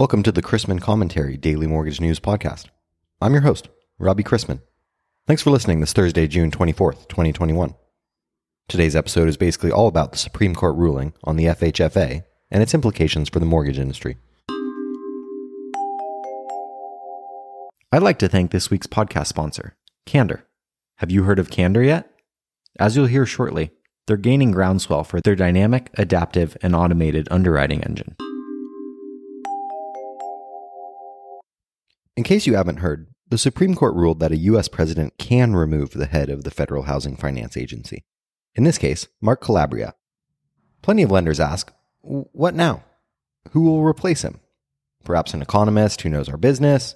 Welcome to the Chrisman Commentary Daily Mortgage News Podcast. I'm your host, Robbie Chrisman. Thanks for listening this Thursday, June 24th, 2021. Today's episode is basically all about the Supreme Court ruling on the FHFA and its implications for the mortgage industry. I'd like to thank this week's podcast sponsor, Candor. Have you heard of Candor yet? As you'll hear shortly, they're gaining groundswell for their dynamic, adaptive, and automated underwriting engine. In case you haven't heard, the Supreme Court ruled that a U.S. president can remove the head of the Federal Housing Finance Agency. In this case, Mark Calabria. Plenty of lenders ask, what now? Who will replace him? Perhaps an economist who knows our business?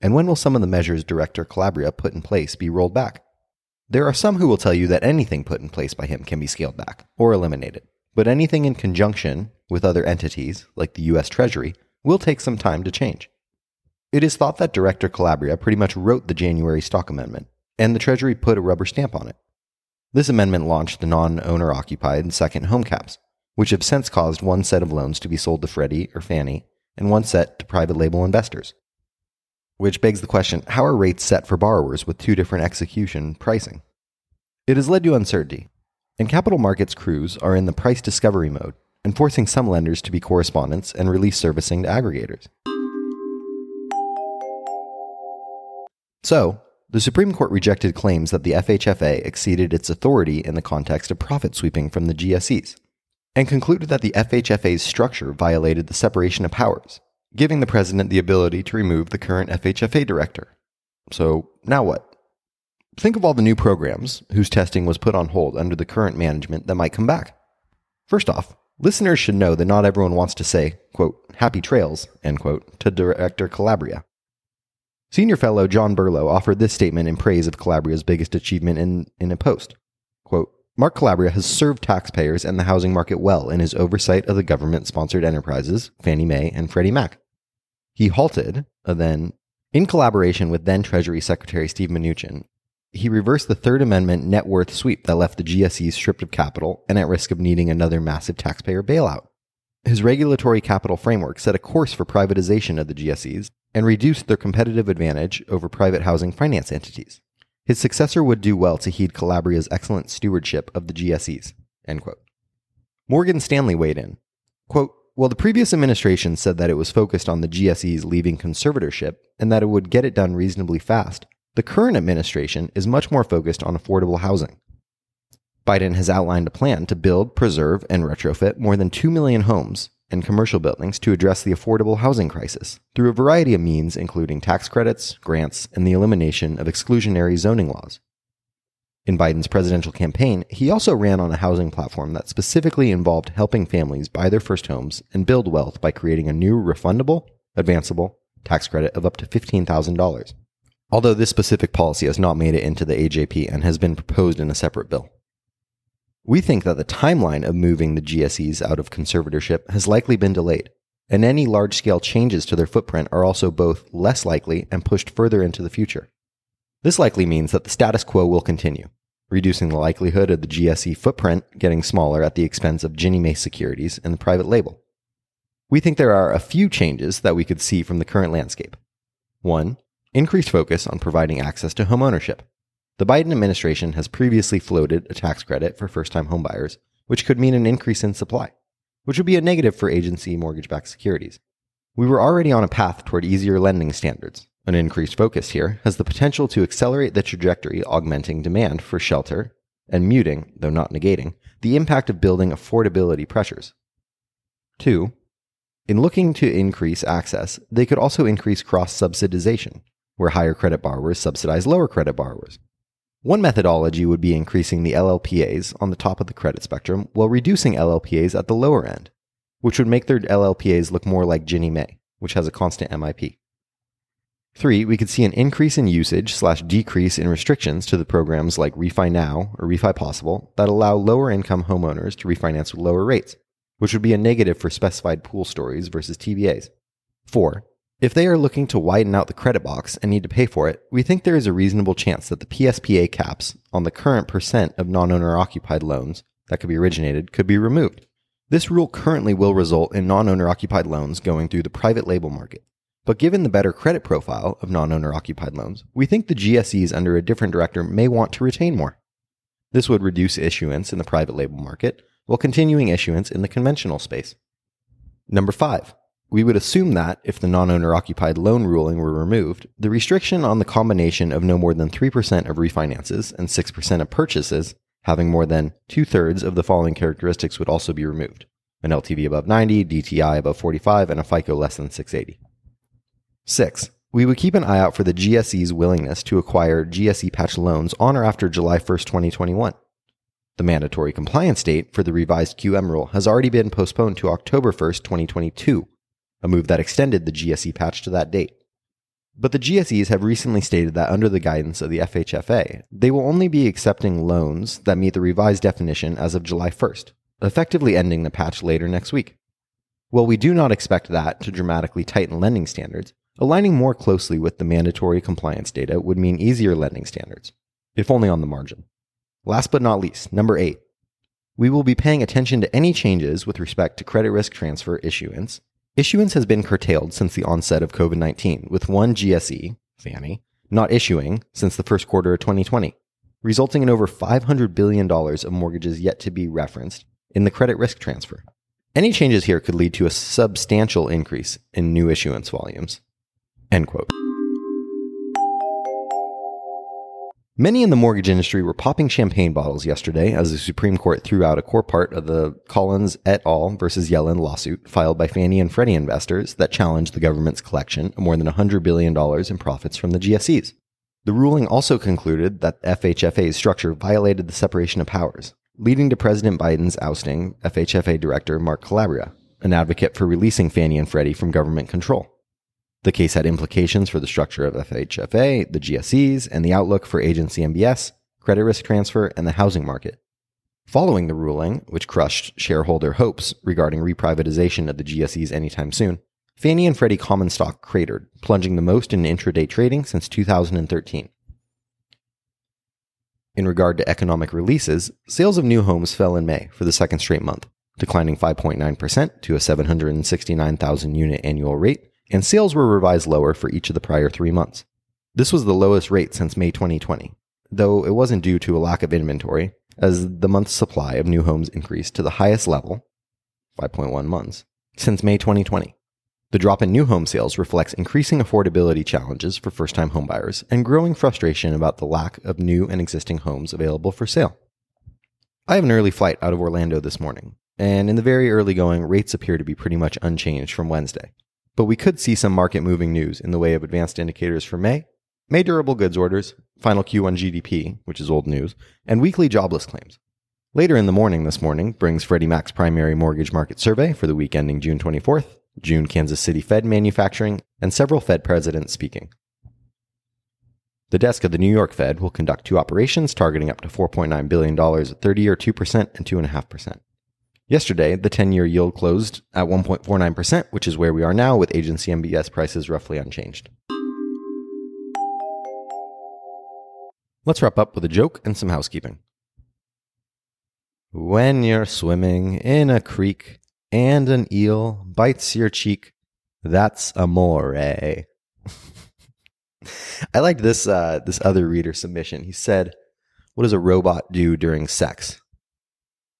And when will some of the measures Director Calabria put in place be rolled back? There are some who will tell you that anything put in place by him can be scaled back or eliminated, but anything in conjunction with other entities, like the U.S. Treasury, will take some time to change. It is thought that Director Calabria pretty much wrote the January stock amendment, and the Treasury put a rubber stamp on it. This amendment launched the non owner occupied second home caps, which have since caused one set of loans to be sold to Freddie or Fannie and one set to private label investors. Which begs the question how are rates set for borrowers with two different execution pricing? It has led to uncertainty, and capital markets crews are in the price discovery mode, enforcing some lenders to be correspondents and release servicing to aggregators. So, the Supreme Court rejected claims that the FHFA exceeded its authority in the context of profit sweeping from the GSEs, and concluded that the FHFA's structure violated the separation of powers, giving the president the ability to remove the current FHFA director. So, now what? Think of all the new programs whose testing was put on hold under the current management that might come back. First off, listeners should know that not everyone wants to say, quote, happy trails, end quote, to Director Calabria. Senior fellow John Berlau offered this statement in praise of Calabria's biggest achievement in, in a post. Quote, Mark Calabria has served taxpayers and the housing market well in his oversight of the government sponsored enterprises, Fannie Mae and Freddie Mac. He halted, uh, then, in collaboration with then Treasury Secretary Steve Mnuchin, he reversed the Third Amendment net worth sweep that left the GSEs stripped of capital and at risk of needing another massive taxpayer bailout. His regulatory capital framework set a course for privatization of the GSEs and reduced their competitive advantage over private housing finance entities. His successor would do well to heed Calabria's excellent stewardship of the GSEs. Morgan Stanley weighed in. Quote, well, the previous administration said that it was focused on the GSEs leaving conservatorship and that it would get it done reasonably fast. The current administration is much more focused on affordable housing. Biden has outlined a plan to build, preserve, and retrofit more than 2 million homes and commercial buildings to address the affordable housing crisis through a variety of means, including tax credits, grants, and the elimination of exclusionary zoning laws. In Biden's presidential campaign, he also ran on a housing platform that specifically involved helping families buy their first homes and build wealth by creating a new refundable, advanceable tax credit of up to $15,000. Although this specific policy has not made it into the AJP and has been proposed in a separate bill. We think that the timeline of moving the GSEs out of conservatorship has likely been delayed, and any large scale changes to their footprint are also both less likely and pushed further into the future. This likely means that the status quo will continue, reducing the likelihood of the GSE footprint getting smaller at the expense of Ginnie Mae securities and the private label. We think there are a few changes that we could see from the current landscape. One, increased focus on providing access to homeownership. The Biden administration has previously floated a tax credit for first time homebuyers, which could mean an increase in supply, which would be a negative for agency mortgage backed securities. We were already on a path toward easier lending standards. An increased focus here has the potential to accelerate the trajectory, augmenting demand for shelter and muting, though not negating, the impact of building affordability pressures. Two, in looking to increase access, they could also increase cross subsidization, where higher credit borrowers subsidize lower credit borrowers. One methodology would be increasing the LLPAs on the top of the credit spectrum while reducing LLPAs at the lower end, which would make their LLPAs look more like Ginnie Mae, which has a constant MIP. Three, we could see an increase in usage slash decrease in restrictions to the programs like Refi Now or Refi Possible that allow lower income homeowners to refinance with lower rates, which would be a negative for specified pool stories versus TBAs. Four, if they are looking to widen out the credit box and need to pay for it, we think there is a reasonable chance that the PSPA caps on the current percent of non owner occupied loans that could be originated could be removed, This rule currently will result in non owner occupied loans going through the private label market. But given the better credit profile of non owner occupied loans, we think the GSEs under a different director may want to retain more. This would reduce issuance in the private label market while continuing issuance in the conventional space. Number five, we would assume that if the non owner occupied loan ruling were removed, the restriction on the combination of no more than 3% of refinances and 6% of purchases having more than two thirds of the following characteristics would also be removed an LTV above 90, DTI above 45, and a FICO less than 680. Six, we would keep an eye out for the GSE's willingness to acquire GSE patch loans on or after July 1st, 2021. The mandatory compliance date for the revised QM rule has already been postponed to October 1st, 2022, a move that extended the GSE patch to that date. But the GSEs have recently stated that under the guidance of the FHFA, they will only be accepting loans that meet the revised definition as of July 1st, effectively ending the patch later next week. While we do not expect that to dramatically tighten lending standards, aligning more closely with the mandatory compliance data would mean easier lending standards, if only on the margin. Last but not least, number eight, we will be paying attention to any changes with respect to credit risk transfer issuance Issuance has been curtailed since the onset of COVID 19, with one GSE, Fannie, not issuing since the first quarter of 2020, resulting in over $500 billion of mortgages yet to be referenced in the credit risk transfer. Any changes here could lead to a substantial increase in new issuance volumes. End quote. Many in the mortgage industry were popping champagne bottles yesterday as the Supreme Court threw out a core part of the Collins et al. versus Yellen lawsuit filed by Fannie and Freddie investors that challenged the government's collection of more than $100 billion in profits from the GSEs. The ruling also concluded that FHFA's structure violated the separation of powers, leading to President Biden's ousting FHFA Director Mark Calabria, an advocate for releasing Fannie and Freddie from government control. The case had implications for the structure of FHFA, the GSEs, and the outlook for agency MBS, credit risk transfer, and the housing market. Following the ruling, which crushed shareholder hopes regarding reprivatization of the GSEs anytime soon, Fannie and Freddie common stock cratered, plunging the most in intraday trading since 2013. In regard to economic releases, sales of new homes fell in May for the second straight month, declining 5.9% to a 769,000 unit annual rate and sales were revised lower for each of the prior three months. This was the lowest rate since May 2020, though it wasn't due to a lack of inventory, as the month's supply of new homes increased to the highest level, 5.1 months, since May 2020. The drop in new home sales reflects increasing affordability challenges for first time homebuyers and growing frustration about the lack of new and existing homes available for sale. I have an early flight out of Orlando this morning, and in the very early going, rates appear to be pretty much unchanged from Wednesday. But we could see some market moving news in the way of advanced indicators for May, May durable goods orders, final Q1 GDP, which is old news, and weekly jobless claims. Later in the morning this morning brings Freddie Mac's primary mortgage market survey for the week ending June 24th, June Kansas City Fed manufacturing, and several Fed presidents speaking. The desk of the New York Fed will conduct two operations targeting up to $4.9 billion at 30 or 2% and 2.5%. Yesterday, the 10 year yield closed at 1.49%, which is where we are now, with agency MBS prices roughly unchanged. Let's wrap up with a joke and some housekeeping. When you're swimming in a creek and an eel bites your cheek, that's amore. I liked this uh, this other reader submission. He said, "What does a robot do during sex?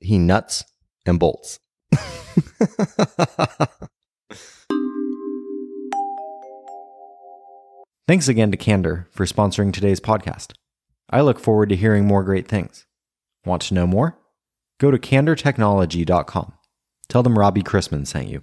He nuts and bolts. Thanks again to Candor for sponsoring today's podcast. I look forward to hearing more great things. Want to know more? Go to candortechnology.com. Tell them Robbie Chrisman sent you.